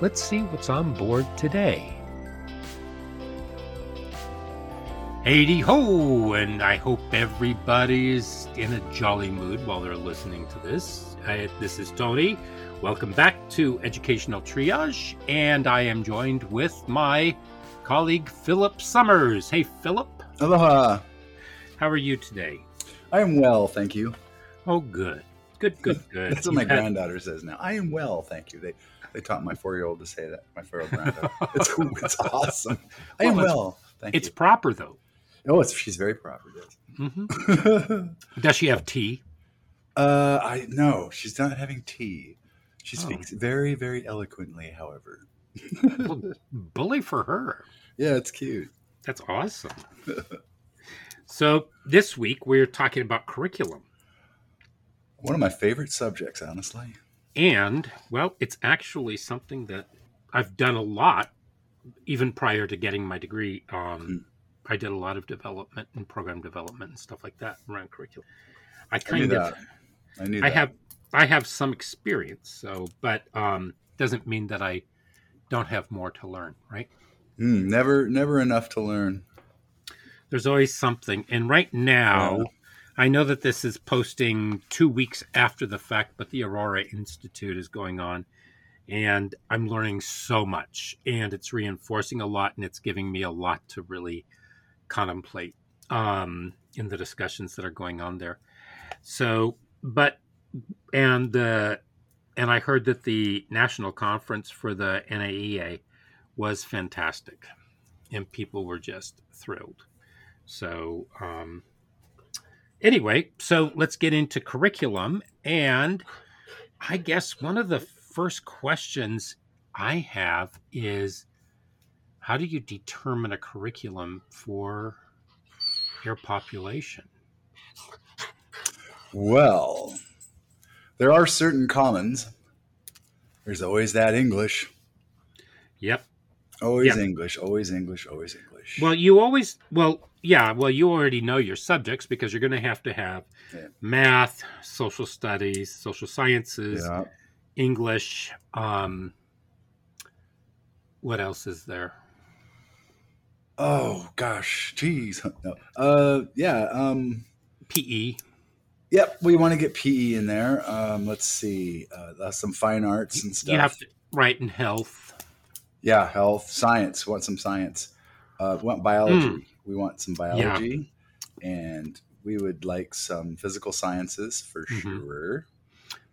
let's see what's on board today. Hey ho, and I hope everybody's in a jolly mood while they're listening to this. I, this is Tony. Welcome back to Educational Triage, and I am joined with my colleague Philip Summers. Hey, Philip, Aloha. how are you today? I am well, thank you. Oh, good, good, good, good. That's what my You've had- granddaughter says now. I am well, thank you. They they taught my four year old to say that. My four year old granddaughter. It's, it's awesome. I am Well, well, thank It's you. proper though. Oh, it's she's very proper. Yes. hmm Does she have tea? uh, I no, she's not having tea. She Oh. speaks very, very eloquently. However, Well, bully for her. yeah, it's cute. That's awesome. so this week we're talking about curriculum. One of my favorite subjects, honestly. And, well, it's actually something that I've done a lot, even prior to getting my degree. Um, I did a lot of development and program development and stuff like that around curriculum. I kind I of, that. I knew I that. have, I have some experience. So, but um, doesn't mean that I don't have more to learn, right? Mm, never, never enough to learn. There's always something. And right now. I know that this is posting two weeks after the fact, but the Aurora Institute is going on. And I'm learning so much, and it's reinforcing a lot, and it's giving me a lot to really contemplate um, in the discussions that are going on there. So, but, and the, and I heard that the national conference for the NAEA was fantastic, and people were just thrilled. So, um, anyway, so let's get into curriculum. And I guess one of the first questions I have is how do you determine a curriculum for your population? Well, there are certain commons. There's always that English. Yep. Always Yeah. English, always English, always English. Well, you always, well, yeah, well, you already know your subjects because you're going to have to have Yeah. math, social studies, social sciences, yeah. English. Um, what else is there? Oh gosh, geez. No. Uh, yeah. Um, PE. yep. We want to get PE in there. Um, let's see. Uh, uh, some fine arts and stuff. You have to write in health. Yeah, health, science. We want some science. Uh, we want biology. Mm. We want some biology, and we would like some physical sciences for Mhm. sure.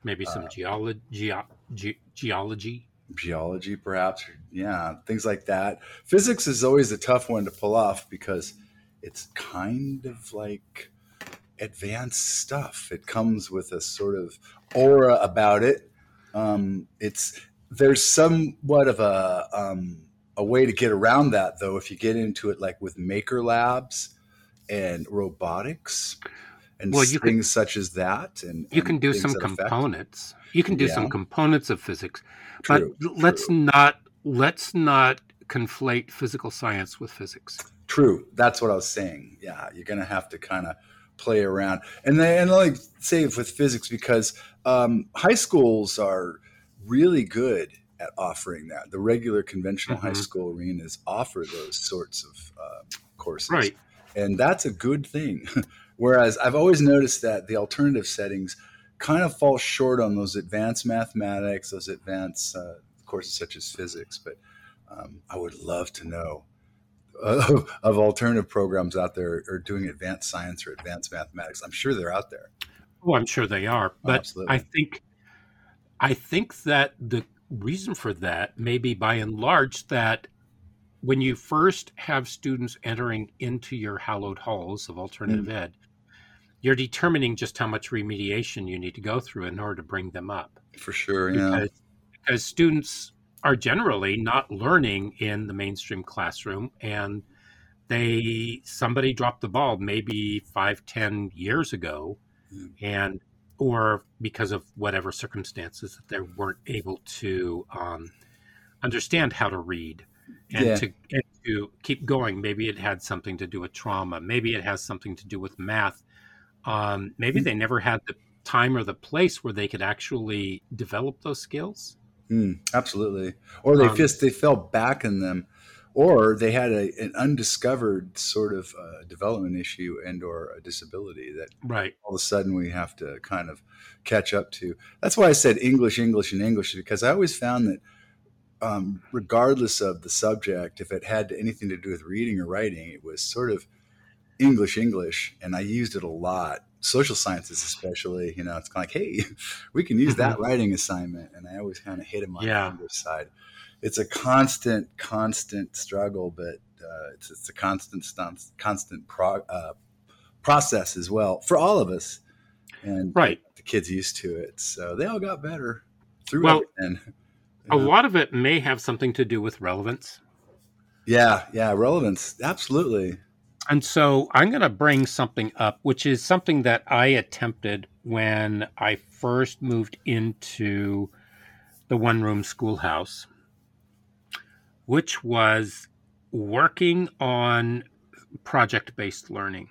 Maybe some Uh, geology, geo- ge- geology. geology perhaps yeah things like that physics is always a tough one to pull off because it's kind of like advanced stuff it comes with a sort of aura about it um, it's there's somewhat of a um, a way to get around that though if you get into it like with maker labs and robotics and Well, you can- things such as that and You and can do some that affect- components. You can do some components of physics, True, but let's true. not let's not conflate physical science with physics. True. That's what I was saying. Yeah, you're going to have to kind of play around. And then, and like say with physics, because um, high schools are really good at offering that. The regular conventional high Mhm. school arenas offer those sorts of uh, courses. Right. And that's a good thing. Whereas I've always noticed that the alternative settings kind of fall short on those advanced mathematics, those advanced uh, courses such as physics. But Um, I would love to know uh, of alternative programs out there or doing advanced science or advanced mathematics. I'm sure they're out there. Oh, I'm sure they are, but Absolutely. I think I think that the reason for that may be by and large that when you first have students entering into your hallowed halls of alternative mm. ed, you're determining just how much remediation you need to go through in order to bring them up. For sure, yeah. Because, because students are generally not learning in the mainstream classroom and they somebody dropped the ball maybe five ten years ago mm. and or because of whatever circumstances that they weren't able to um, understand how to read and, yeah. to, and to keep going maybe it had something to do with trauma maybe it has something to do with math um, maybe mm. they never had the time or the place where they could actually develop those skills Mm, absolutely. Or they um, just they fell back in them, or they had a, an undiscovered sort of uh, development issue and or a disability that right all of a sudden we have to kind of catch up to. That's why I said English, English, and English because I always found that. Um, regardless of the subject, if it had anything to do with reading or writing, it was sort of English, English, and I used it a lot social sciences especially you know it's kind of like hey we can use that mm-hmm. writing assignment and i always kind of hit him on yeah. the english side it's a constant constant struggle but uh, it's, it's a constant constant pro, uh, process as well for all of us and right. the kids used to it. So they all got better through well, it a lot of it may have something to do with relevance. Yeah yeah relevance absolutely. And so I'm going to bring something up, which is something that I attempted when I first moved into the one room schoolhouse, which was working on project based learning.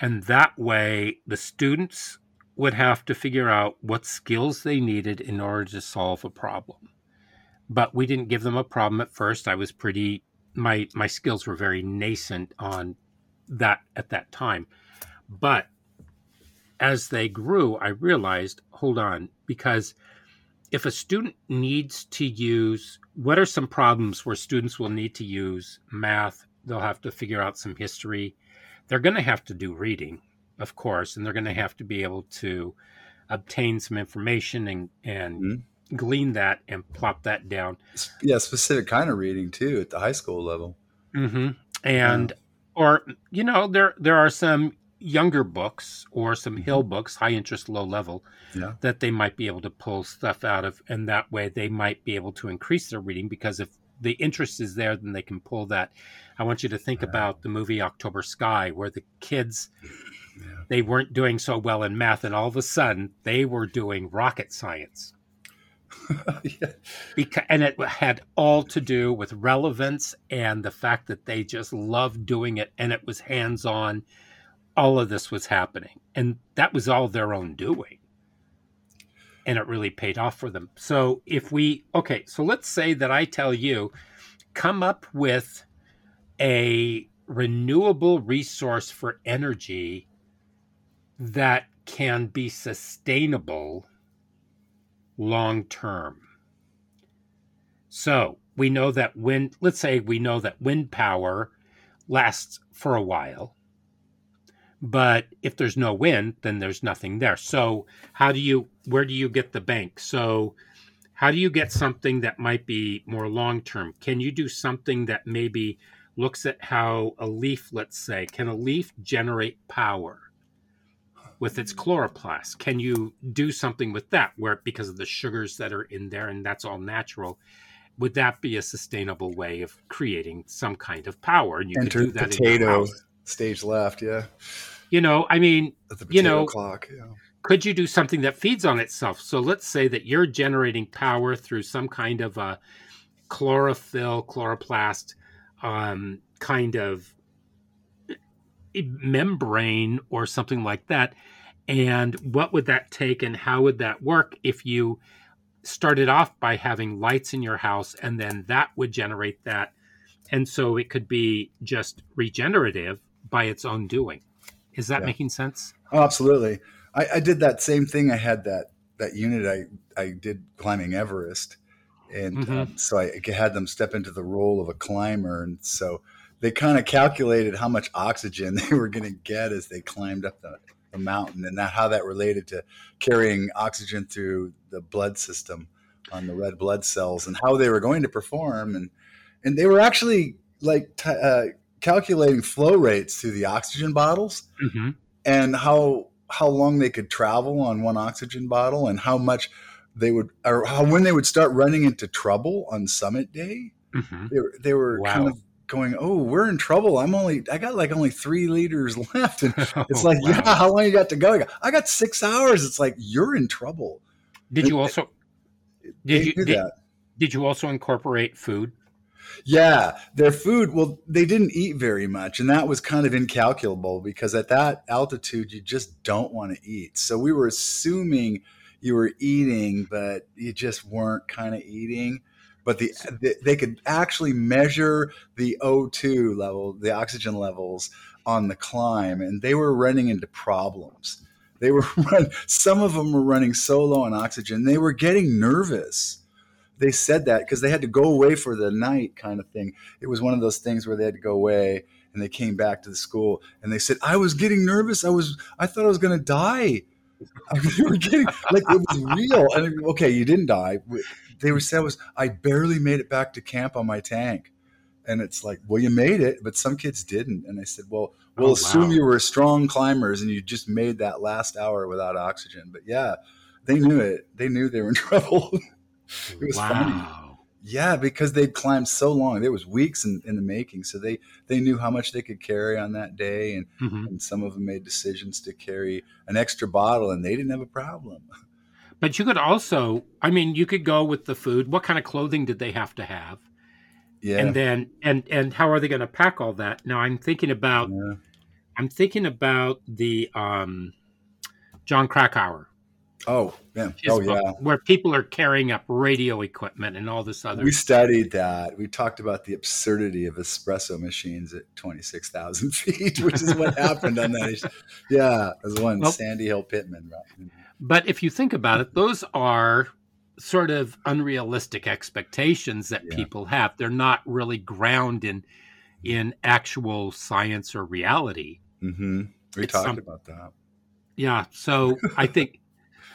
And that way, the students would have to figure out what skills they needed in order to solve a problem. But we didn't give them a problem at first. I was pretty my my skills were very nascent on that at that time but as they grew i realized hold on because if a student needs to use what are some problems where students will need to use math they'll have to figure out some history they're going to have to do reading of course and they're going to have to be able to obtain some information and and mm-hmm glean that and plop that down. Yeah, specific kind of reading too at the high school level. Mm-hmm. And yeah. or you know there there are some younger books or some mm-hmm. hill books, high interest, low level, yeah. that they might be able to pull stuff out of, and that way they might be able to increase their reading because if the interest is there, then they can pull that. I want you to think yeah. about the movie October Sky, where the kids. Yeah. They weren't doing so well in math, and all of a sudden they were doing rocket science yeah. because, and it had all to do with relevance and the fact that they just loved doing it and it was hands on. All of this was happening, and that was all their own doing. And it really paid off for them. So, if we, okay, so let's say that I tell you, come up with a renewable resource for energy that can be sustainable long term. So we know that wind, let's say we know that wind power lasts for a while. But if there's no wind, then there's nothing there. So how do you, where do you get the bank? So how do you get something that might be more long term? Can you do something that maybe looks at how a leaf, let's say, can a leaf generate power? with its chloroplast. Can you do something with that where because of the sugars that are in there and that's all natural? Would that be a sustainable way of creating some kind of power? And you Enter could do that potato stage left, yeah. You know, I mean, you know, clock, yeah. could you do something that feeds on itself? So let's say that you're generating power through some kind of a chlorophyll, chloroplast um, kind of membrane or something like that. And what would that take and how would that work if you started off by having lights in your house and then that would generate that? And so it could be just regenerative by its own doing. Is that yeah. making sense? Oh, absolutely. I, I, did that same thing. I had that that unit I I did climbing Everest, and Mhm. um, so I had them step into the role of a climber, and so they kind of calculated how much oxygen they were going to get as they climbed up the, the mountain, and that how that related to carrying oxygen through the blood system on the red blood cells, and how they were going to perform, and and they were actually like t- uh, calculating flow rates through the oxygen bottles hmm and how how long they could travel on one oxygen bottle and how much they would or how when they would start running into trouble on summit day. Hmm they were they were kind of going oh we're in trouble. I'm only i got like only three liters left. And it's Oh, like wow. yeah how long you got to go? I got, I got six hours. It's like you're in trouble. Did you also did you did, did you also incorporate food? Yeah, their food, well, they didn't eat very much. And that was kind of incalculable because at that altitude, you just don't want to eat. So we were assuming you were eating, but you just weren't kind of eating. But the, the they could actually measure the O2 level, the oxygen levels on the climb, and they were running into problems. They were run, some of them were running so low on oxygen, they were getting nervous they said that because they had to go away for the night kind of thing. It was one of those things where they had to go away and they came back to the school and they said, I was getting nervous. I was, I thought I was going to die. they were getting like it was real. And okay, you didn't die. They were saying was, I barely made it back to camp on my tank. And it's like, well, you made it, but some kids didn't. And I said, well, we'll Oh, assume wow. you were strong climbers and you just made that last hour without oxygen. But yeah, they knew it. They knew they were in trouble. It was funny. wow. Yeah, because they'd climbed so long. There was weeks in, in the making. So they, they knew how much they could carry on that day. And, hmm and some of them made decisions to carry an extra bottle and they didn't have a problem. But you could also, I mean, you could go with the food. What kind of clothing did they have to have? Yeah. And then, and and how are they going to pack all that? Now, I'm thinking about, yeah. I'm thinking about the um, Jon Krakauer. Oh, yeah. his Oh, yeah. where people are carrying up radio equipment and all this other. We studied that. We talked about the absurdity of espresso machines at 26,000 feet, which is what happened on that. Yeah, as one Well- Sandy Hill Pittman. Right? But if you think about it, those are sort of unrealistic expectations that Yeah. people have. They're not really grounded in in actual science or reality. Mm-hmm. We It's talked some- about that. Yeah. So I think,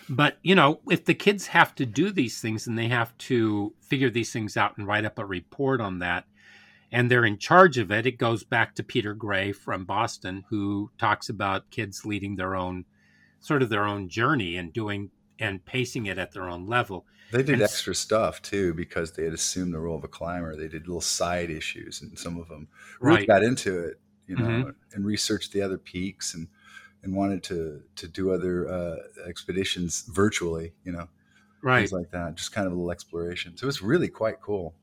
but you know, if the kids have to do these things and they have to figure these things out and write up a report on that, and they're in charge of it, it goes back to Peter Gray from Boston, who talks about kids leading their own, sort of their own journey and doing and pacing it at their own level. They did And extra stuff too because they had assumed the role of a climber. They did little side issues, and some of them really Right. got into it, you know, Mhm. and researched the other peaks and and wanted to to do other uh, expeditions virtually, you know, Right. things like that. Just kind of a little exploration. So it's really quite cool.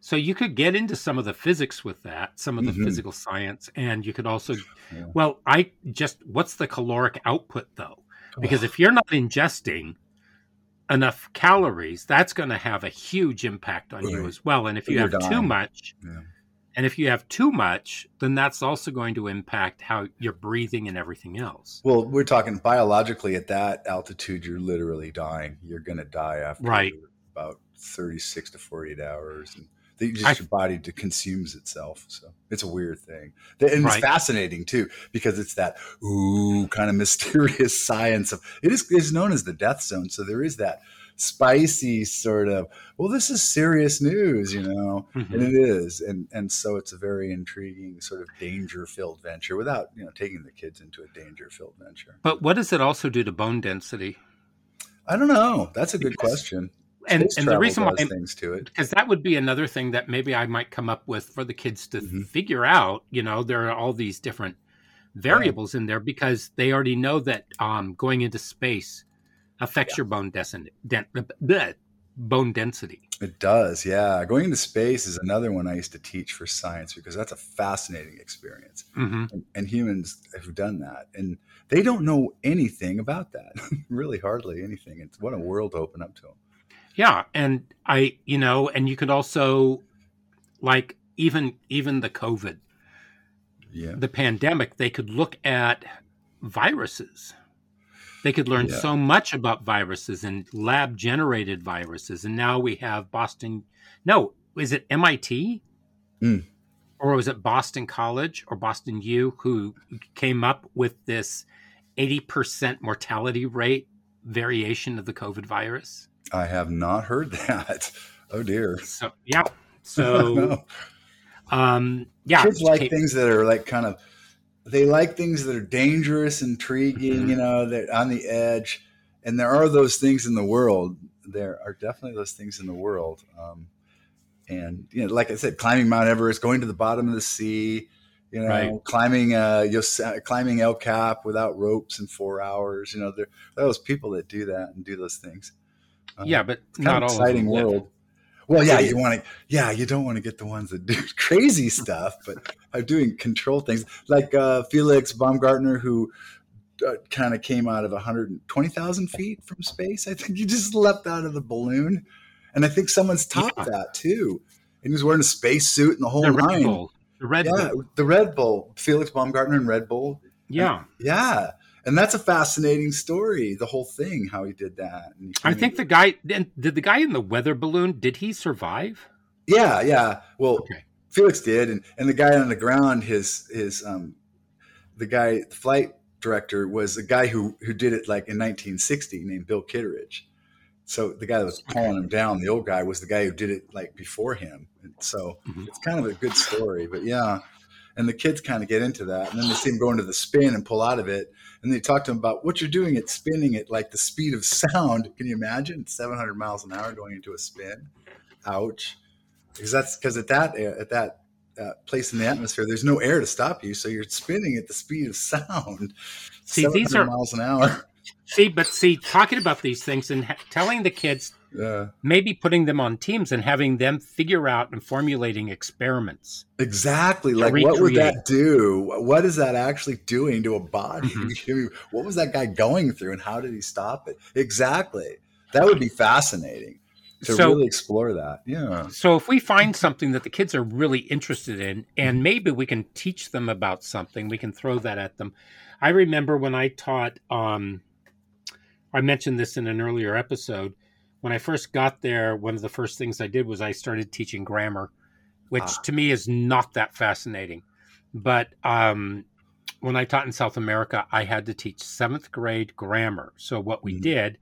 So you could get into some of the physics with that, some of the Mhm. physical science, and you could also, Yeah. well, I just, what's the caloric output though? Because if you're not ingesting enough calories, that's going to have a huge impact on you as well. And if you You're have too much, Yeah. And if you have too much, then that's also going to impact how you're breathing and everything else. Well, we're talking biologically at that altitude, you're literally dying. You're going to die after Right. about 36 to 48 hours. And just I- your body to consumes itself. So it's a weird thing. And Right. it's fascinating too, because it's that ooh kind of mysterious science of it is, is known as the death zone. So there is that spicy sort of, well, this is serious news, you know, Mhm. and it is. And, and so it's a very intriguing sort of danger filled venture without, you know, taking the kids into a danger filled venture. But what does it also do to bone density? I don't know. That's a good Because- question. And, and the reason why things to it. because that would be another thing that maybe I might come up with for the kids to Mhm. figure out. You know, there are all these different variables in there because they already know that um, going into space affects your bone density. Den- bleh, bone density. It does, yeah. Going into space is another one I used to teach for science because that's a fascinating experience. hmm And, and humans have done that. And they don't know anything about that. really, hardly anything. It's what a world to open up to them. Yeah, and I, you know, and you could also, like, even even the COVID, Yeah. the pandemic, they could look at viruses They could learn Yeah. so much about viruses and lab generated viruses. And now we have Boston. No, is it MIT? Mm. Or was it Boston College or Boston U who came up with this 80% mortality rate variation of the COVID virus? I have not heard that. Oh dear. So, yeah. So, No. um, yeah. kids like things that are like kind of they like things that are dangerous intriguing Mhm. you know that on the edge and there are those things in the world there are definitely those things in the world um, and you know like i said climbing mount everest going to the bottom of the sea you know Right. climbing uh climbing el cap without ropes in four hours you know there there are those people that do that and do those things Um, yeah, but kind not of all exciting of them. world. Well, yeah, you want to, yeah, you don't want to get the ones that do crazy stuff, but are doing control things like uh, Felix Baumgartner, who uh, kind of came out of 120,000 feet from space. I think he just leapt out of the balloon, and I think someone's topped Yeah. that too. And he was wearing a space suit and the whole The Red nine. Bull. The Red Yeah, Bull. the Red Bull, Felix Baumgartner and Red Bull. Yeah. Yeah, and that's a fascinating story. The whole thing, how he did that. And I think the guy did the guy in the weather balloon, did he survive? Yeah, yeah. Well, Okay. Felix did, and and the guy on the ground, his his um, the guy, the flight director was a guy who who did it like in 1960, named Bill Kitteridge. So the guy that was pulling him down, the old guy, was the guy who did it like before him. And so Mhm. it's kind of a good story, but yeah. And the kids kind of get into that, and then they see him go into the spin and pull out of it, and they talk to him about what you're doing at spinning at like the speed of sound. Can you imagine 700 miles an hour going into a spin? Ouch! Because that's because at that at that uh, place in the atmosphere, there's no air to stop you, so you're spinning at the speed of sound. See, these 700 are- miles an hour. See, but see, talking about these things and ha- telling the kids, Yeah, maybe putting them on teams and having them figure out and formulating experiments. exactly. Like, what would that do? What is that actually doing to a body? Mhm. what was that guy going through, and how did he stop it? Exactly. That would be fascinating to So- really explore that. Yeah. So if we find something that the kids are really interested in, and maybe we can teach them about something, we can throw that at them. I remember when I taught. Um, I mentioned this in an earlier episode. When I first got there, one of the first things I did was I started teaching grammar, which Ah. to me is not that fascinating. But um, when I taught in South America, I had to teach seventh grade grammar. So what we Mhm. did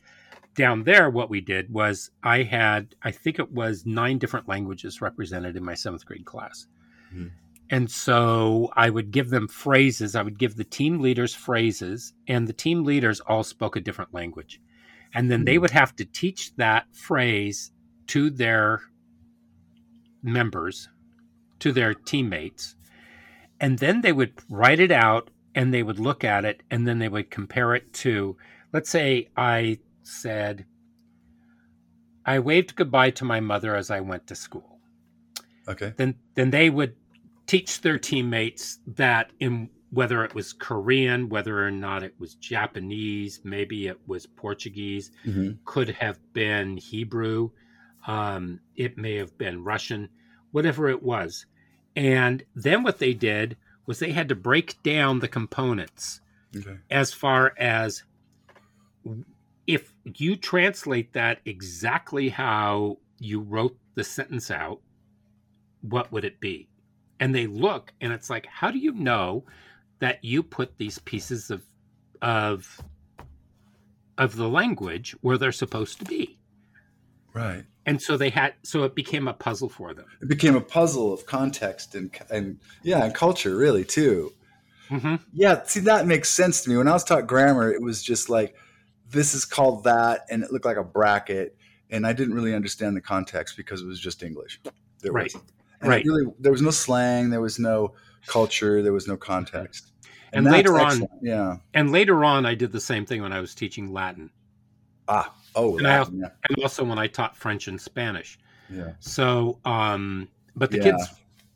down there, what we did was I had, I think it was nine different languages represented in my seventh grade class. Mhm. And so I would give them phrases. I would give the team leaders phrases, and the team leaders all spoke a different language. And then they Hmm. would have to teach that phrase to their members, to their teammates. And then they would write it out and they would look at it and then they would compare it to, let's say I said, I waved goodbye to my mother as I went to school Okay. then then they would teach their teammates that in whether it was Korean, whether or not it was Japanese, maybe it was Portuguese, hmm could have been Hebrew, um, it may have been Russian, whatever it was. And then what they did was they had to break down the components Okay. as far as if you translate that exactly how you wrote the sentence out, what would it be? And they look and it's like, how do you know that you put these pieces of of of the language where they're supposed to be? Right. And so they had so it became a puzzle for them. It became a puzzle of context and and yeah, and culture really too. hmm Yeah, see that makes sense to me. When I was taught grammar, it was just like this is called that, and it looked like a bracket, and I didn't really understand the context because it was just English. There Right. was, and Right. really, there was no slang, there was no culture, there was no context. And that's later on- yeah, And later on, I did the same thing when I was teaching Latin, ah, oh, And Latin, yeah, and also when I taught French and Spanish. yeah, So, um, but the Yeah. kids,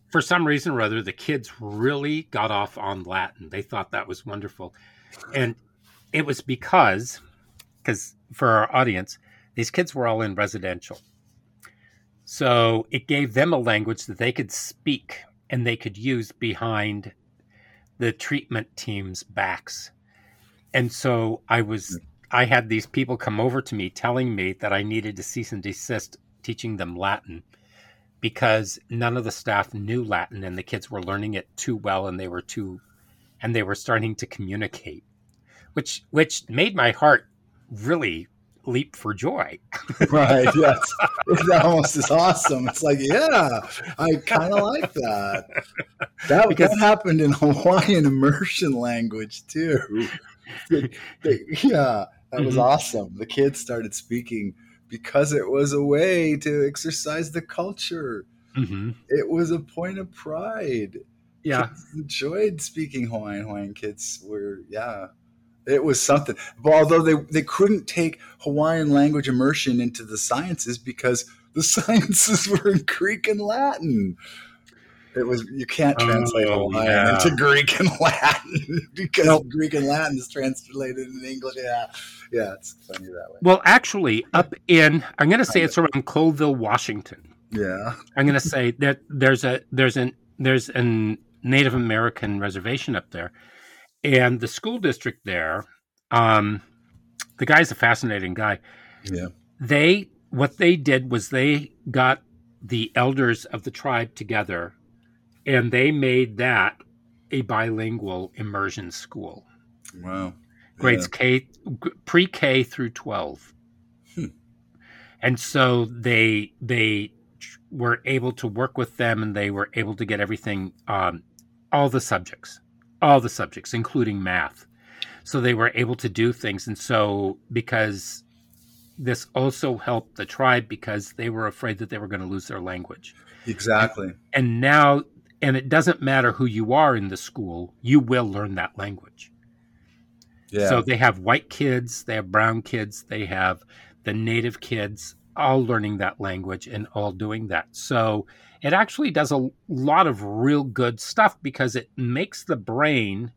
for some reason or other, the kids really got off on Latin. They thought that was wonderful, and it was because, because for our audience, these kids were all in residential, so it gave them a language that they could speak and they could use behind the treatment team's backs. And so I was hmm. I had these people come over to me telling me that I needed to cease and desist teaching them Latin because none of the staff knew Latin and the kids were learning it too well and they were too and they were starting to communicate which which made my heart really leap for joy. right. Yes. That almost is awesome. It's like, yeah, I kind of like that. That, because, that happened in Hawaiian immersion language too. yeah, that was mm-hmm. awesome. The kids started speaking because it was a way to exercise the culture. Mm-hmm. It was a point of pride. Yeah, kids enjoyed speaking Hawaiian. Hawaiian kids were yeah, it was something. But although they they couldn't take Hawaiian language immersion into the sciences because the sciences were in Greek and Latin. It was you can't oh, translate oh, Hawaiian yeah. into Greek and Latin because well, Greek and Latin is translated in English. Yeah, yeah, it's funny that way. Well, actually, up in I'm going to say it's around Colville, Washington. Yeah, I'm going to say that there's a there's an there's an Native American reservation up there, and the school district there. Um, the guy's a fascinating guy. Yeah, they what they did was they got the elders of the tribe together and they made that a bilingual immersion school. Wow. Grades yeah. K pre K through 12. Hmm. And so they they were able to work with them and they were able to get everything um, all the subjects all the subjects including math so they were able to do things and so because this also helped the tribe because they were afraid that they were going to lose their language exactly and, and now and it doesn't matter who you are in the school, you will learn that language. Yeah. So they have white kids, they have brown kids, they have the native kids all learning that language and all doing that. So it actually does a lot of real good stuff because it makes the brain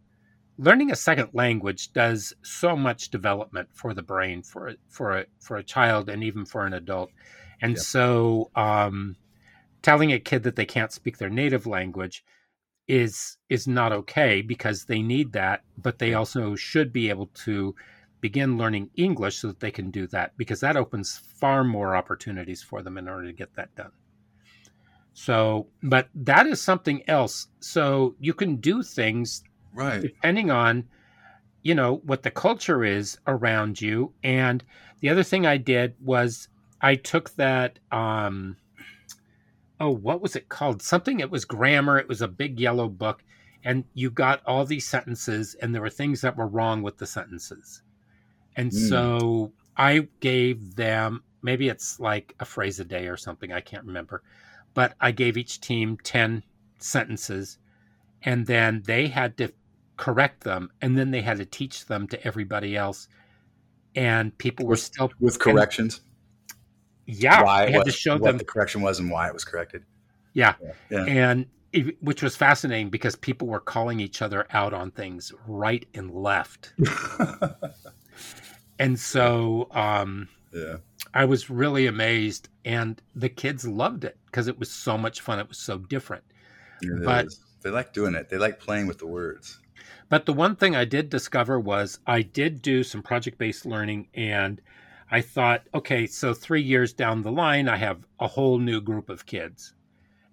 learning a second language does so much development for the brain for for a for a child and even for an adult. And yep. so um telling a kid that they can't speak their native language is is not okay because they need that but they also should be able to begin learning english so that they can do that because that opens far more opportunities for them in order to get that done so but that is something else so you can do things right depending on you know what the culture is around you and the other thing i did was i took that um oh, what was it called? Something. It was grammar. It was a big yellow book, and you got all these sentences, and there were things that were wrong with the sentences, and mm. so I gave them maybe it's like a phrase a day or something. I can't remember, but I gave each team ten sentences, and then they had to correct them, and then they had to teach them to everybody else, and people were still with corrections. Yeah, why, I had to show them the correction was and why it was corrected. Yeah, yeah. and it, which was fascinating because people were calling each other out on things right and left, and so um, yeah, I was really amazed, and the kids loved it because it was so much fun. It was so different. It but is. they like doing it. They like playing with the words. But the one thing I did discover was I did do some project based learning and I thought, okay, so three years down the line, I have a whole new group of kids,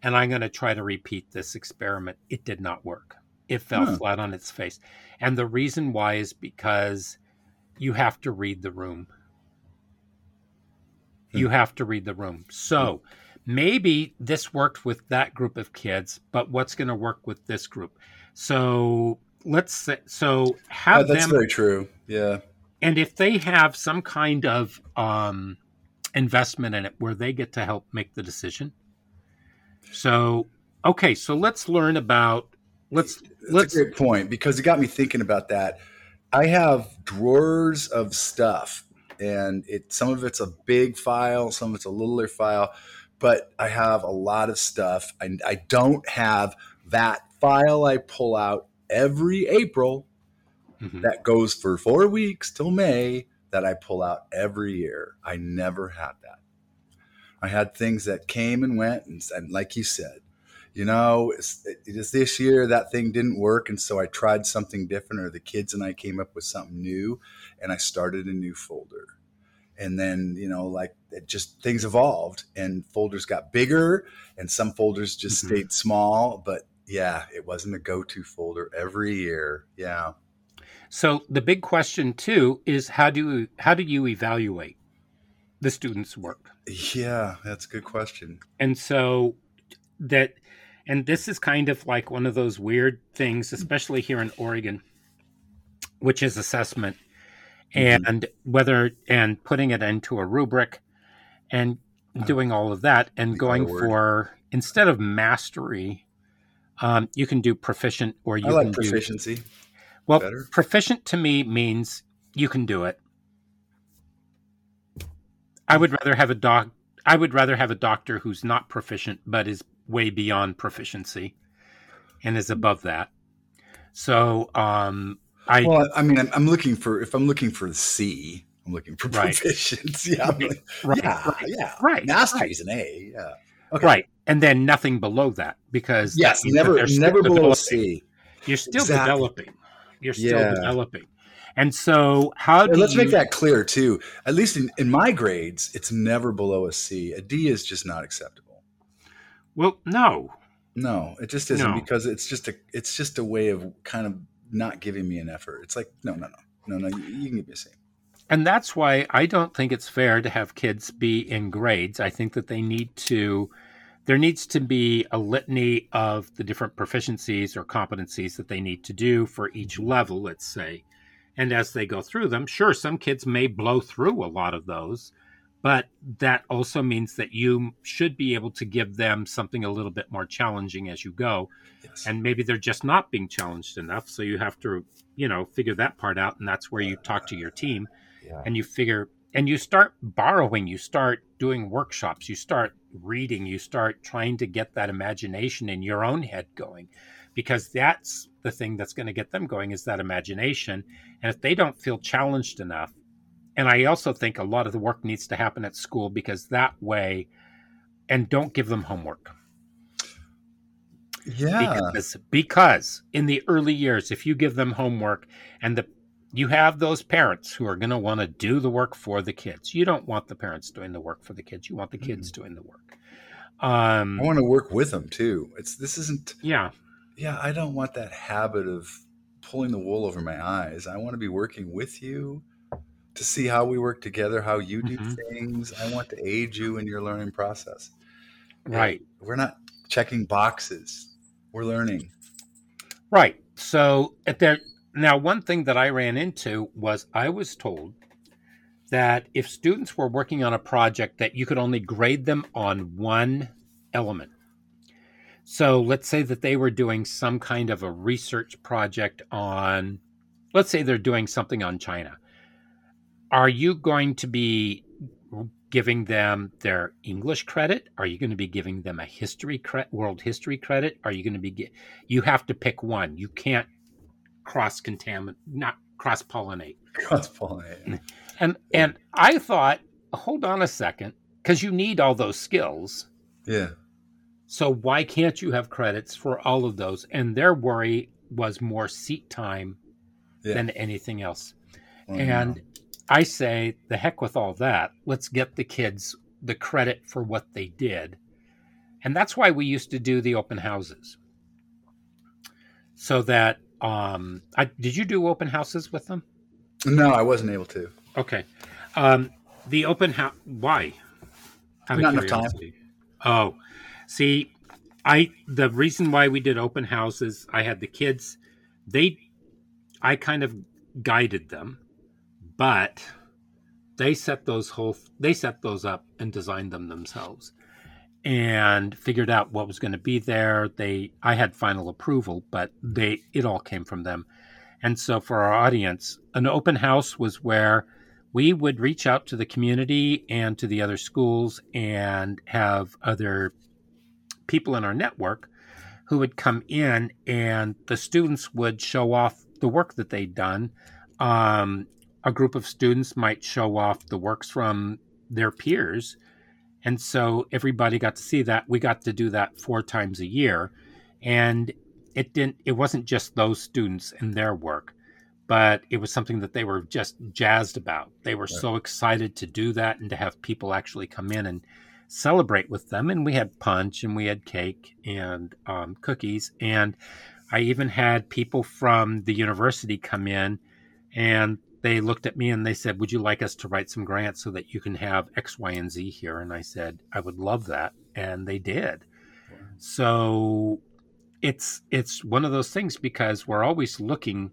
and I'm going to try to repeat this experiment. It did not work. It fell huh. flat on its face. And the reason why is because you have to read the room. Hmm. You have to read the room. So maybe this worked with that group of kids, but what's going to work with this group? So let's say, so have that's them. very true. Yeah and if they have some kind of um, investment in it where they get to help make the decision so okay so let's learn about let's That's let's a great point because it got me thinking about that i have drawers of stuff and it some of it's a big file some of it's a littler file but i have a lot of stuff and I, I don't have that file i pull out every april mm-hmm. that goes for four weeks till May that I pull out every year. I never had that. I had things that came and went, and, and like you said, you know, it's, it's this year that thing didn't work, and so I tried something different, or the kids and I came up with something new, and I started a new folder. And then, you know, like it just things evolved and folders got bigger and some folders just Mhm. stayed small. But yeah, it wasn't a go to folder every year. Yeah. So the big question too is how do how do you evaluate the students' work? Yeah, that's a good question. And so that and this is kind of like one of those weird things, especially here in Oregon, which is assessment Mhm. and whether and putting it into a rubric and doing all of that and going for instead of mastery, um, you can do proficient or you I like can do proficiency. well better. proficient to me means you can do it. I would rather have a doc. I would rather have a doctor who's not proficient but is way beyond proficiency and is above that. So um, I Well, I mean, I'm, I'm looking for, if I'm looking for C, I'm looking for Right. proficiency. Yeah. Right, like, right, yeah. right, Yeah. right, Mastery's an A. Yeah. Okay. right, and then nothing below that because Yes. that Never, never below a. C. You're still Exactly. developing. You're still Yeah. developing, and so how And let's you, make that clear too. At least in, in my grades, it's never below a C. A D is just not acceptable. Well, no, No, it just isn't No. because it's just a it's just a way of kind of not giving me an effort. It's like no, no, no, no, no. You, you can give me a C. And that's why I don't think it's fair to have kids be in grades. I think that they need to, there needs to be a litany of the different proficiencies or competencies that they need to do for each level, let's say. And as they go through them, sure, some kids may blow through a lot of those, but that also means that you should be able to give them something a little bit more challenging as you go Yes. and maybe they're just not being challenged enough so you have to you know figure that part out and that's where you talk to your team yeah. and you figure and you start borrowing you start doing workshops you start reading you start trying to get that imagination in your own head going because that's the thing that's going to get them going is that imagination and if they don't feel challenged enough and i also think a lot of the work needs to happen at school because that way and don't give them homework Yeah. because, because in the early years if you give them homework and the you have those parents who are going to want to do the work for the kids you don't want the parents doing the work for the kids you want the kids doing the work um I want to work with them too. It's this isn't. yeah Yeah, I don't want that habit of pulling the wool over my eyes. I want to be working with you to see how we work together, how you do Mhm. things. I want to aid you in your learning process. right We're not checking boxes. We're learning. right so at there now one thing that i ran into was i was told that if students were working on a project that you could only grade them on one element so let's say that they were doing some kind of a research project on let's say they're doing something on china are you going to be giving them their english credit? Are you going to be giving them a history cre- world history credit? Are you going to be gi- you have to pick one. You can't cross contaminate not cross pollinate Cross pollinate. and and i thought hold on a second because you need all those skills. Yeah. so why can't you have credits for all of those? And their worry was more seat time Yeah. than anything else. Well, and I say, the heck with all that. Let's get the kids the credit for what they did. And that's why we used to do the open houses. So that um I did you do open houses with them? no, I wasn't able to. Okay. Um the open house why? Out Not enough time. Oh. See, I the reason why we did open houses, I had the kids they I kind of guided them, but they set those whole they set those up and designed them themselves and figured out what was going to be there. They I had final approval, but they it all came from them. And so for our audience, an open house was where we would reach out to the community and to the other schools and have other people in our network who would come in and the students would show off the work that they'd done. Um, a group of students might show off the works from their peers And so everybody got to see that. We got to do that four times a year. And it didn't it wasn't just those students and their work, but it was something that they were just jazzed about. They were right. so excited to do that and to have people actually come in and celebrate with them. And we had punch and we had cake and um, cookies. And I even had people from the university come in and they looked at me and they said, Would you like us to write some grants so that you can have X, Y, and Z here? And I said, I would love that. And they did. So it's it's one of those things because we're always looking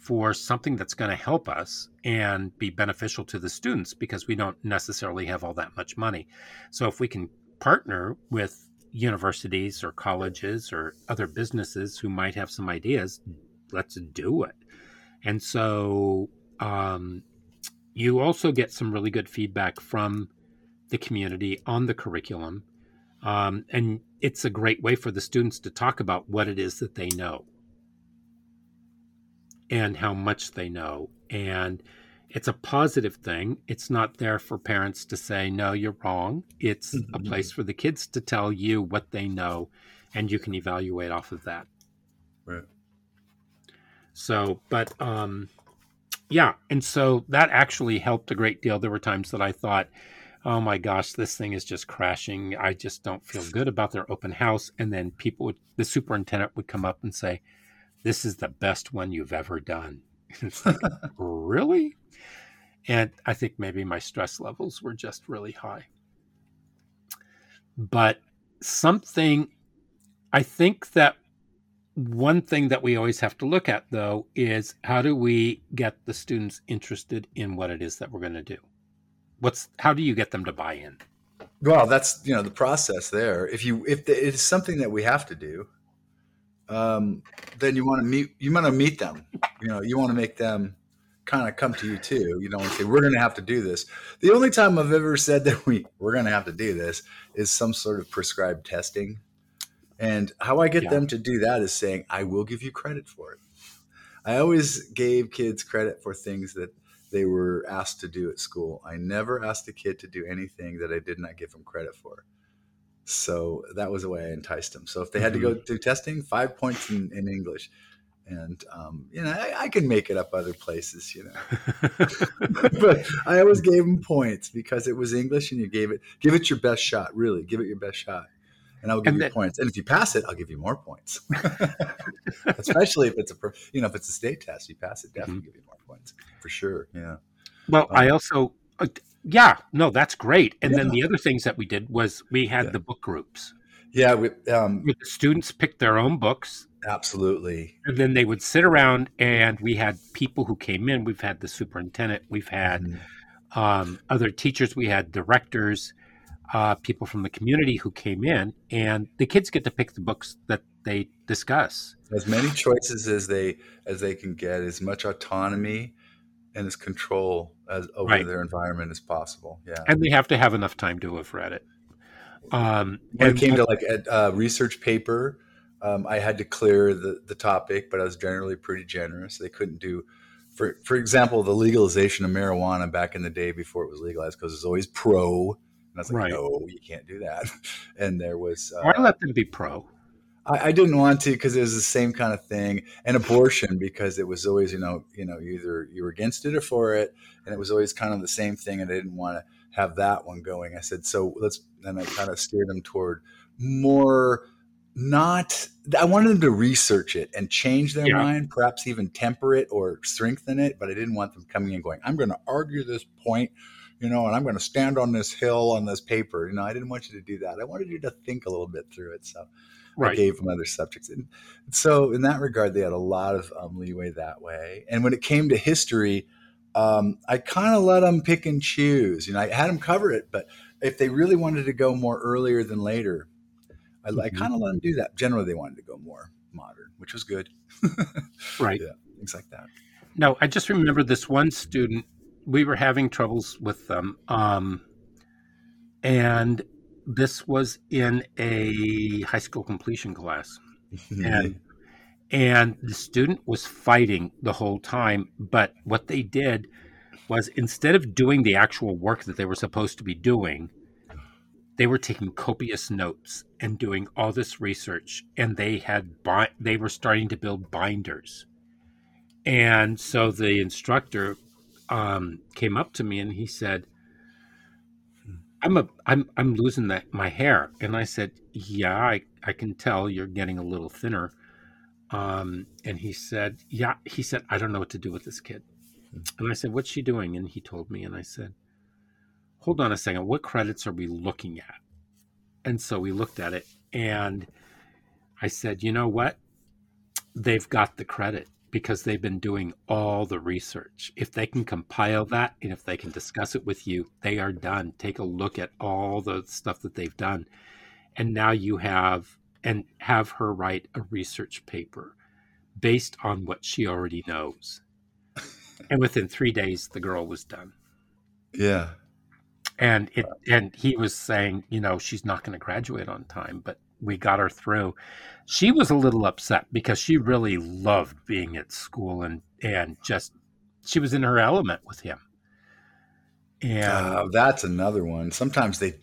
for something that's going to help us and be beneficial to the students because we don't necessarily have all that much money. So if we can partner with universities or colleges or other businesses who might have some ideas, let's do it. And so um, you also get some really good feedback from the community on the curriculum. Um, and it's a great way for the students to talk about what it is that they know and how much they know. And it's a positive thing. It's not there for parents to say, no, you're wrong. It's mm-hmm. a place for the kids to tell you what they know, and you can evaluate off of that. Right. So, but um, yeah, and so that actually helped a great deal. There were times that I thought, oh my gosh, this thing is just crashing. I just don't feel good about their open house. And then people would, the superintendent would come up and say, this is the best one you've ever done. really? And I think maybe my stress levels were just really high. But something, I think that one thing that we always have to look at, though, is how do we get the students interested in what it is that we're going to do? What's how do you get them to buy in? Well, that's you know the process there. If you if the, it's something that we have to do, um, then you want to meet you want to meet them. You know, you want to make them kind of come to you too. You don't say we're going to have to do this. The only time I've ever said that we we're going to have to do this is some sort of prescribed testing and how I get yeah. them to do that is saying, I will give you credit for it. I always gave kids credit for things that they were asked to do at school. I never asked a kid to do anything that I did not give them credit for. So that was the way I enticed them. So if they had mm-hmm. to go mm-hmm. do testing, five points in, in English. And, um, you know, I, I, can make it up other places, you know. but I always gave them points because it was English and you gave it, give it your best shot, really, give it your best shot and I'll give and you points. And if you pass it, I'll give you more points. Especially if it's a, you know, if it's a state test, you pass it, definitely mm-hmm. give you more points for sure. Yeah. Well, um, I also, uh, yeah, no, that's great. And yeah. then the other things that we did was we had yeah. the book groups. Yeah, we, um, the students picked their own books. Absolutely. And then they would sit around, and we had people who came in. We've had the superintendent, we've had mm-hmm. um, other teachers, we had directors, uh, people from the community who came in, and the kids get to pick the books that they discuss. As many choices as they as they can get, as much autonomy and as control as over right. their environment as possible. Yeah, and they have to have enough time to have read it. Um, when and, it came to like a uh, research paper, um, I had to clear the the topic, but I was generally pretty generous. They couldn't do. For, for example, the legalization of marijuana back in the day before it was legalized, because it was always pro and I was like, right. no, you can't do that. And there was. Uh, Why let them be pro? I, I didn't want to because it was the same kind of thing. And abortion because it was always, you know, you know, either you were against it or for it, and it was always kind of the same thing. And I didn't want to have that one going. I said, so let's. Then I kind of steered them toward more not i wanted them to research it and change their yeah. mind perhaps even temper it or strengthen it but i didn't want them coming and going i'm going to argue this point you know, and I'm going to stand on this hill on this paper. You know, I didn't want you to do that. I wanted you to think a little bit through it. So right. I gave them other subjects. And so in that regard, they had a lot of um, leeway that way. And when it came to history, um, I kind of let them pick and choose. You know, I had them cover it, but if they really wanted to go more earlier than later, I, mm-hmm. I kind of let them do that. Generally, they wanted to go more modern, which was good. right. Yeah, things like that. No, I just remember this one student we were having troubles with them. Um, and this was in a high school completion class. and and the student was fighting the whole time, but what they did was instead of doing the actual work that they were supposed to be doing, they were taking copious notes and doing all this research and they had bi- they were starting to build binders. And so the instructor um, came up to me and he said i'm a i'm i'm losing that my hair. And i said yeah i i can tell you're getting a little thinner. Um, and he said yeah he said i don't know what to do with this kid. And i said what's she doing? And he told me and i said hold on a second, what credits are we looking at? And so we looked at it and I said, you know what? They've got the credit because they've been doing all the research. If they can compile mm-hmm. that and if they can discuss it with you, they are done. Take a look at all the stuff that they've done. And now you have and have her write a research paper based on what she already knows. and within 3 days the girl was done. Yeah and it and he was saying you know she's not going to graduate on time but we got her through. She was a little upset because she really loved being at school and and just she was in her element with him. And uh, that's another one. Sometimes they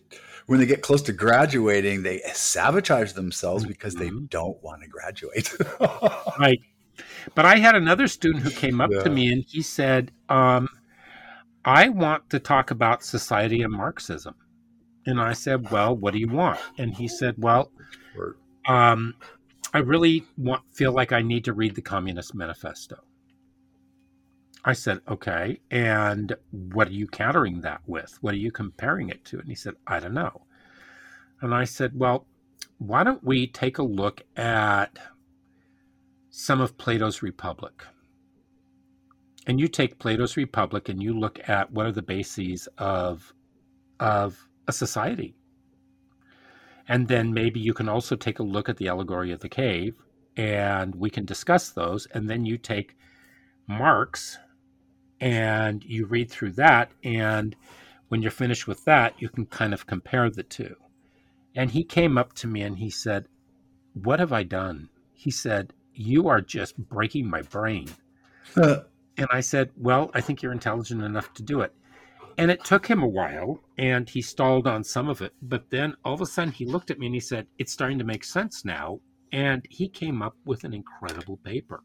when they get close to graduating they sabotage themselves because mm-hmm. they don't want to graduate. Right. But i had another student who came up yeah. to me and he said um, I want to talk about society and Marxism. And I said, Well, what do you want? And he said, Well, um, I really want feel like I need to read the Communist Manifesto. I said, Okay, and what are you countering that with? What are you comparing it to? And he said, I don't know. And I said, Well, why don't we take a look at some of Plato's Republic? And you take Plato's Republic and you look at what are the bases of of a society. And then maybe you can also take a look at the allegory of the cave and we can discuss those. And then you take Marx and you read through that. And when you're finished with that, you can kind of compare the two. And he came up to me and he said, What have I done? He said, You are just breaking my brain. Uh, And I said, Well, I think you're intelligent enough to do it. And it took him a while and he stalled on some of it. But then all of a sudden he looked at me and he said, It's starting to make sense now. And he came up with an incredible paper.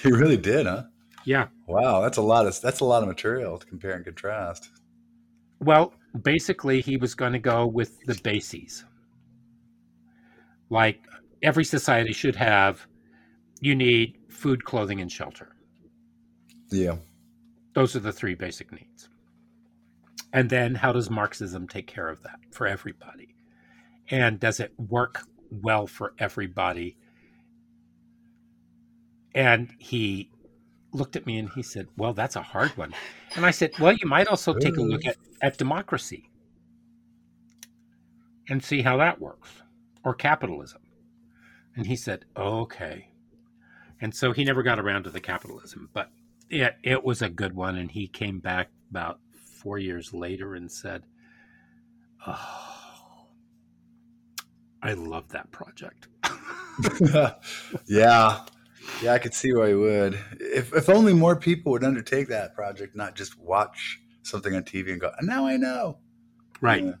He really did, huh? Yeah. Wow, that's a lot of that's a lot of material to compare and contrast. Well, basically he was going to go with the bases. Like every society should have you need food, clothing and shelter. Yeah. Those are the three basic needs. And then how does Marxism take care of that for everybody? And does it work well for everybody? And he looked at me and he said, Well, that's a hard one. And I said, Well, you might also take a look at, at democracy and see how that works, or capitalism. And he said, Okay. And so he never got around to the capitalism, but it, it was a good one. And he came back about four years later and said, Oh, I love that project. yeah. Yeah, I could see why you would. If, if only more people would undertake that project, not just watch something on TV and go, now I know. Right. Yeah.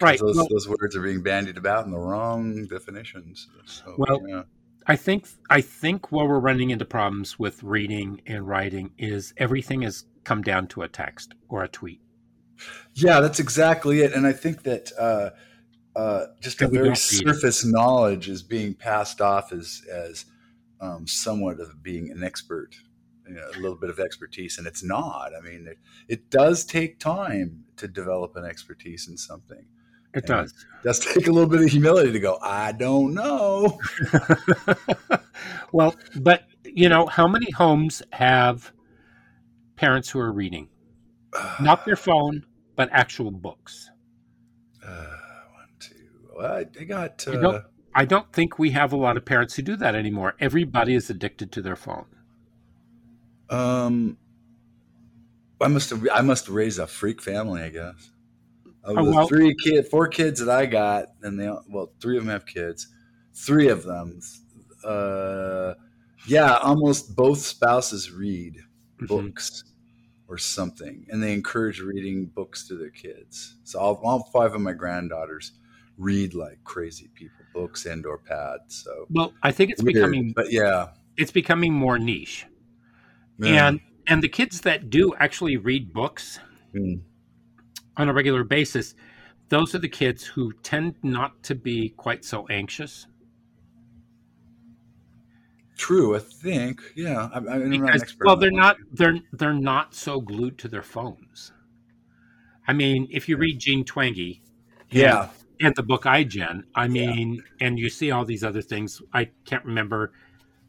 Right. Those, well, those words are being bandied about in the wrong definitions. So, well, yeah. I think I think where we're running into problems with reading and writing is everything has come down to a text or a tweet. Yeah, that's exactly it. And I think that uh, uh, just a very surface knowledge is being passed off as as um, somewhat of being an expert, you know, a little bit of expertise, and it's not. I mean, it, it does take time to develop an expertise in something. It and does. It does take a little bit of humility to go, I don't know. well, but you know, how many homes have parents who are reading? Not their phone, but actual books. Uh, one, two. Well, I, I got. Uh... I, don't, I don't think we have a lot of parents who do that anymore. Everybody is addicted to their phone. Um, I must have. I must raise a freak family, I guess. Of oh, the well, three kid, four kids that I got, and they well, three of them have kids. Three of them, uh, yeah, almost both spouses read mm-hmm. books, or something, and they encourage reading books to their kids. So all, all five of my granddaughters read like crazy people, books and or pads. So well, I think it's weird, becoming, but yeah, it's becoming more niche, Yeah. and and the kids that do actually read books Mm. On a regular basis, those are the kids who tend not to be quite so anxious true. I think yeah. I, I, I'm not an because well they're not they're they're not so glued to their phones. I mean, if you read Jean Twenge, Yeah, and the book iGen. I mean, and you see all these other things. I can't remember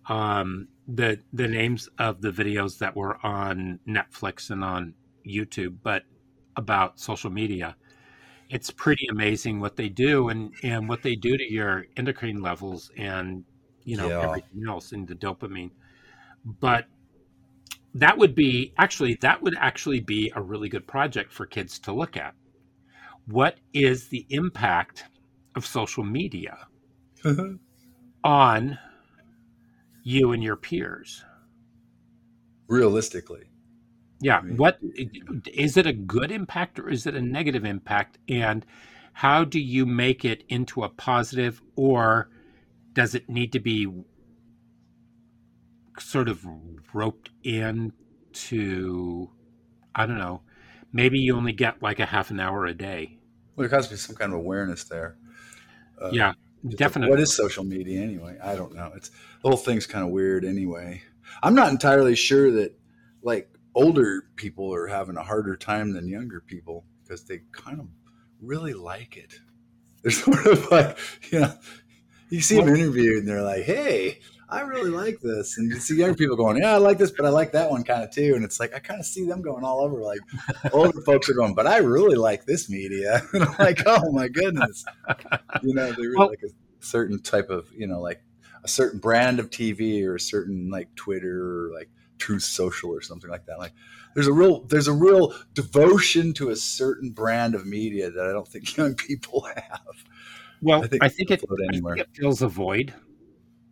um, the the names of the videos that were on Netflix and on YouTube, but about social media. It's pretty amazing what they do and and what they do to your endocrine levels and you know Yeah. everything else in the dopamine. But that would be actually that would actually be a really good project for kids to look at what is the impact of social media mm-hmm. on you and your peers realistically. Yeah what is it a good impact or is it a negative impact and how do you make it into a positive or does it need to be sort of roped in to, i don't know maybe you only get like a half an hour a day Well, there has to be some kind of awareness there. Uh, yeah definitely What is social media anyway? I don't know. It's the whole thing's kind of weird anyway. I'm not entirely sure that like older people are having a harder time than younger people because they kind of really like it. They're sort of like, you know, you see them interviewed and they're like, "Hey, I really like this," and you see younger people going, "Yeah, I like this, but I like that one kind of too." And it's like I kind of see them going all over. Like older folks are going, "But I really like this media," and I'm like, "Oh my goodness." you know, they really Well- like a certain type of, you know, like a certain brand of TV or a certain like Twitter or like Truth Social or something like that. Like there's a real there's a real devotion to a certain brand of media that I don't think young people have. well I i think think, it, I think it fills a void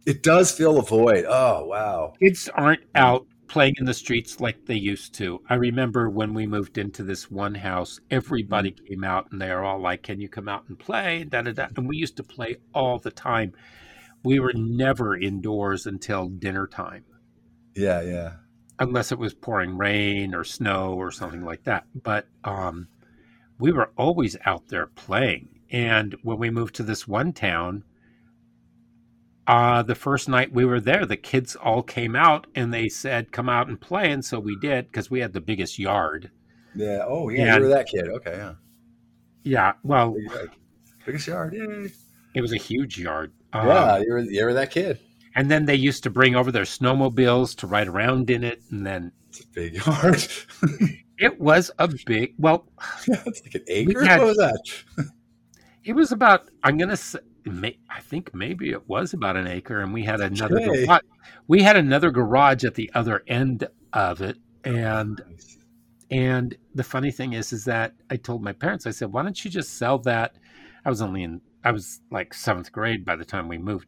It does fill a void. Oh wow. kids aren't out playing in the streets like they used to. I remember when we moved into this one house, everybody mm-hmm. came out and they're all like, Can you come out and play? Da, da, da. And we used to play all the time. We were never indoors until dinner time, Yeah, yeah. unless it was pouring rain or snow or something like that. But um, we were always out there playing. And when we moved to this one town, uh, the first night we were there, the kids all came out and they said, "Come out and play," and so we did because we had the biggest yard. Yeah. Oh yeah, Yeah. you were that kid. Okay, yeah. Yeah, well, Biggest yard. Yay. it was a huge yard. Um, yeah, you were you were that kid. And then they used to bring over their snowmobiles to ride around in it, and then It's a big yard. it was a big. Well, yeah, it's like an acre. had- what was that? it was about. I'm gonna say. May, I think maybe it was about an acre, and we had another Okay. garage. We had another garage at the other end of it, and oh, And the funny thing is, is that I told my parents, I said, why don't you just sell that? I was only in, I was like seventh grade by the time we moved.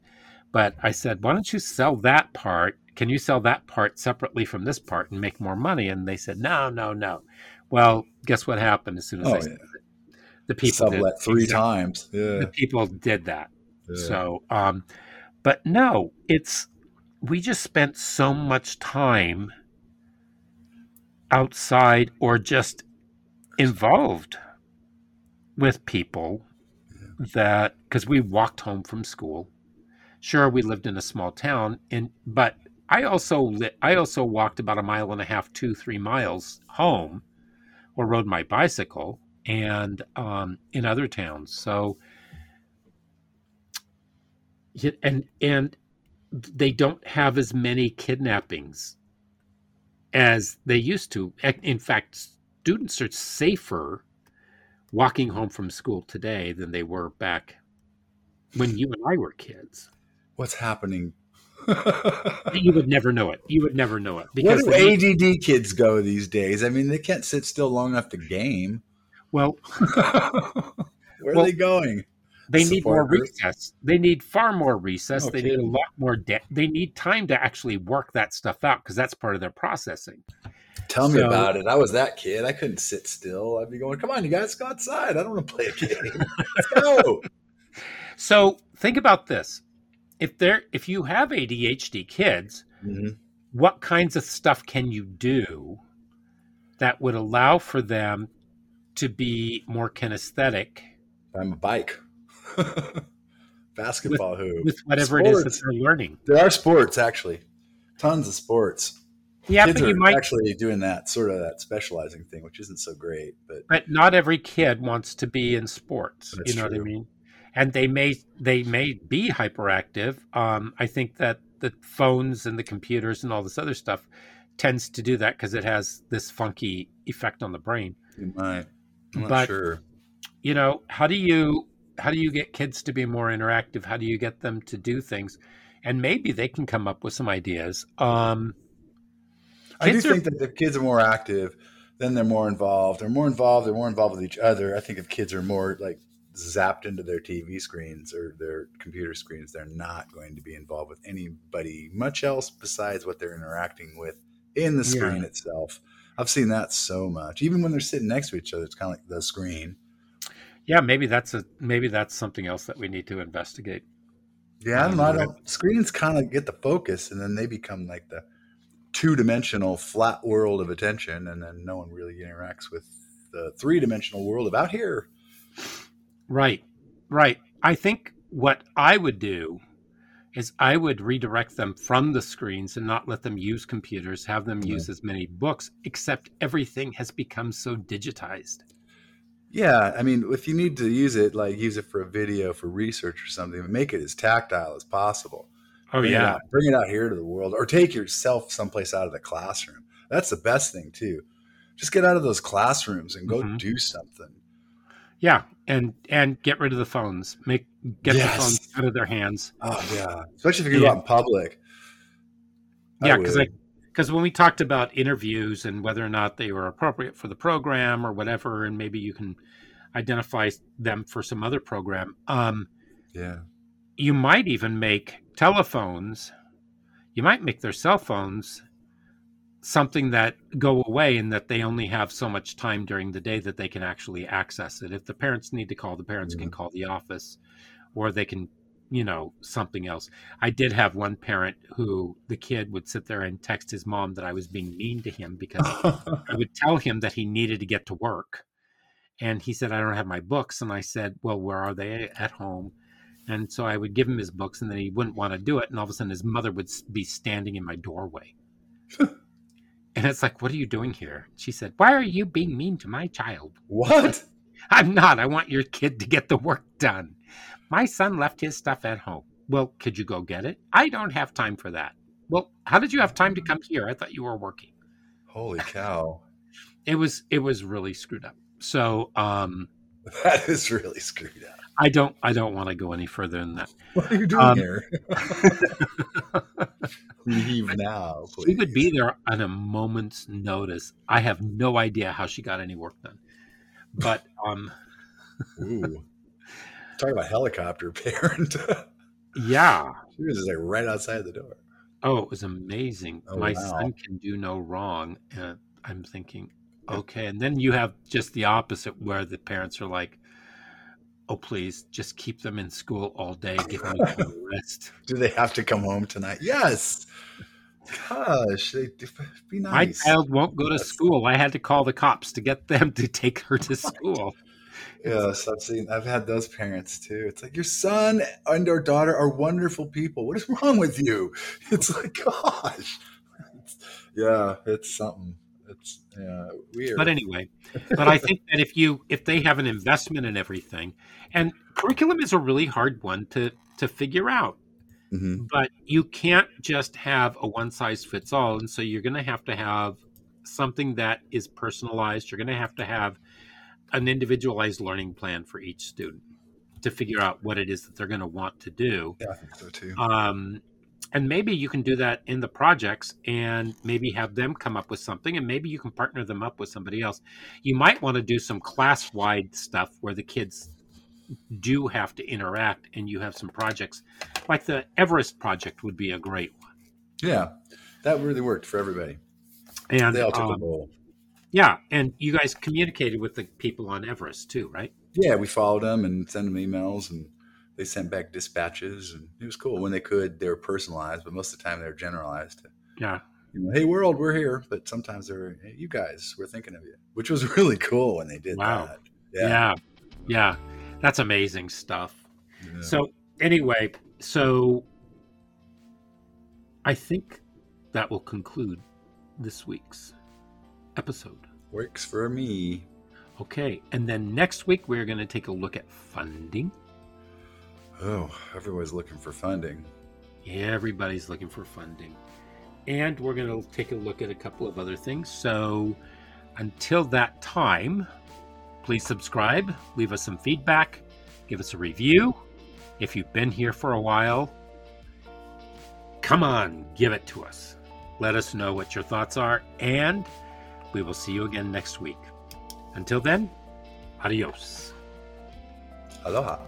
But I said, why don't you sell that part? Can you sell that part separately from this part and make more money? And they said, no, no, no. Well, guess what happened as soon as Oh, I yeah. The people did, Sublet three exactly. times. Yeah. The people did that. yeah. So, um, but no, it's we just spent so much time outside or just involved with people that because we walked home from school. Sure, we lived in a small town, and but I also I also walked about a mile and a half, two three miles home, or rode my bicycle, and um, in other towns. So and and they don't have as many kidnappings as they used to. In fact, students are safer walking home from school today than they were back when you and I were kids. What's happening? You would never know it. You would never know it Where because do they- ADD kids go these days? I mean, they can't sit still long enough to game. well, Where Well, are they going? they need more recess. They need far more recess. No they need a lot more. De- they need time to actually work that stuff out because that's part of their processing. Tell me about it. I was that kid. I couldn't sit still. I'd be going, "Come on, you guys, go outside. I don't want to play a game. Let's go." So think about this: if there, if you have ADHD kids, Mhm. what kinds of stuff can you do that would allow for them to be more kinesthetic I'm a bike. Basketball hoop. with whatever it is that they're learning? There are sports actually, tons of sports. Yeah, Kids but you might actually doing that sort of that specializing thing, which isn't so great. But but not every kid wants to be in sports you know what i mean and they may they may be hyperactive um, i think that the phones and the computers and all this other stuff tends to do that because it has this funky effect on the brain you might. I'm not But- sure. you know how do you how do you get kids to be more interactive how do you get them to do things and maybe they can come up with some ideas um I do are- think that if kids are more active, then they're more involved. They're more involved. They're more involved with each other. I think if kids are more like zapped into their TV screens or their computer screens, they're not going to be involved with anybody much else besides what they're interacting with in the screen itself. I've seen that so much. Even when they're sitting next to each other, it's kind of like the screen. yeah maybe that's a maybe that's something else that we need to investigate Yeah, I don't um, know. Screens kind of get the focus, and then they become like the two-dimensional flat world of attention, and then no one really interacts with the three-dimensional world of out here. Right, right. I think what I would do is I would redirect them from the screens and not let them use computers, have them Yeah. use as many books, except everything has become so digitized. Yeah, I mean, if you need to use it, like use it for a video for research or something, make it as tactile as possible. Oh, bring It yeah. out, bring it out here to the world, or take yourself someplace out of the classroom. That's the best thing too. Just get out of those classrooms and go Mhm. do something. Yeah. And and get rid of the phones. Make get Yes. the phones out of their hands. Oh yeah, especially if you go Yeah. out in public. I Yeah, because because when we talked about interviews and whether or not they were appropriate for the program or whatever, and maybe you can identify them for some other program. Um, yeah, you might even make telephones you might make their cell phones something that go away and that they only have so much time during the day that they can actually access it if the parents need to call the parents can call the office or they can you know something else i did have one parent who the kid would sit there and text his mom that i was being mean to him because I would tell him that he needed to get to work. And he said, I don't have my books. And I said, Well, where are they? At home. And so I would give him his books, and then he wouldn't want to do it. And all of a sudden, his mother would be standing in my doorway. and it's like, What are you doing here? She said, Why are you being mean to my child? what? I'm not. I want your kid to get the work done. My son left his stuff at home. Well, could you go get it? I don't have time for that. Well, how did you have time to come here? I thought you were working. Holy cow, It was it was really screwed up. So um that is really screwed up. I don't I don't want to go any further than that. What are you doing Um, here? Leave now, please. She would be there on a moment's notice. I have no idea how she got any work done. But um Ooh. Talk about helicopter parent. yeah. she was just like right outside the door. Oh, it was amazing. Oh, My wow. son can do no wrong. And I'm thinking, okay. And then you have just the opposite where the parents are like, oh, please just keep them in school all day. Give them a rest. Do they have to come home tonight? Yes. Gosh, they be nice. My child won't go to school. I had to call the cops to get them to take her to school. Yes, I've seen. I've had those parents too. It's like your son and our daughter are wonderful people. What is wrong with you? It's like, gosh, It's- yeah, it's something. It's yeah, weird. But anyway, but I think that if you if they have an investment in everything, and curriculum is a really hard one to to figure out. Mhm. but you can't just have a one size fits all and so you're going to have to have something that is personalized you're going to have to have an individualized learning plan for each student to figure out what it is that they're going to want to do yeah, I think so too. um, and maybe you can do that in the projects and maybe have them come up with something and maybe you can partner them up with somebody else you might want to do some class wide stuff where the kids do have to interact and you have some projects like the everest project would be a great one Yeah, that really worked for everybody. And they all took a um, role. yeah, and you guys communicated with the people on Everest too, right? Yeah, we followed them and sent them emails, and they sent back dispatches, and it was cool when they could. They were personalized, but most of the time they were generalized. Yeah. You know, hey world, we're here. But sometimes they're, hey, you guys, we're thinking of you, which was really cool when they did Wow. that. Yeah. yeah. That's amazing stuff. Yeah. So anyway, so I think that will conclude this week's episode. works for me. Okay, and then next week we're going to take a look at funding. Oh, everybody's looking for funding. Everybody's looking for funding. And we're going to take a look at a couple of other things. So until that time, please subscribe, leave us some feedback, give us a review. If you've been here for a while, come on, give it to us. Let us know what your thoughts are, and we will see you again next week. Until then, adios. Aloha.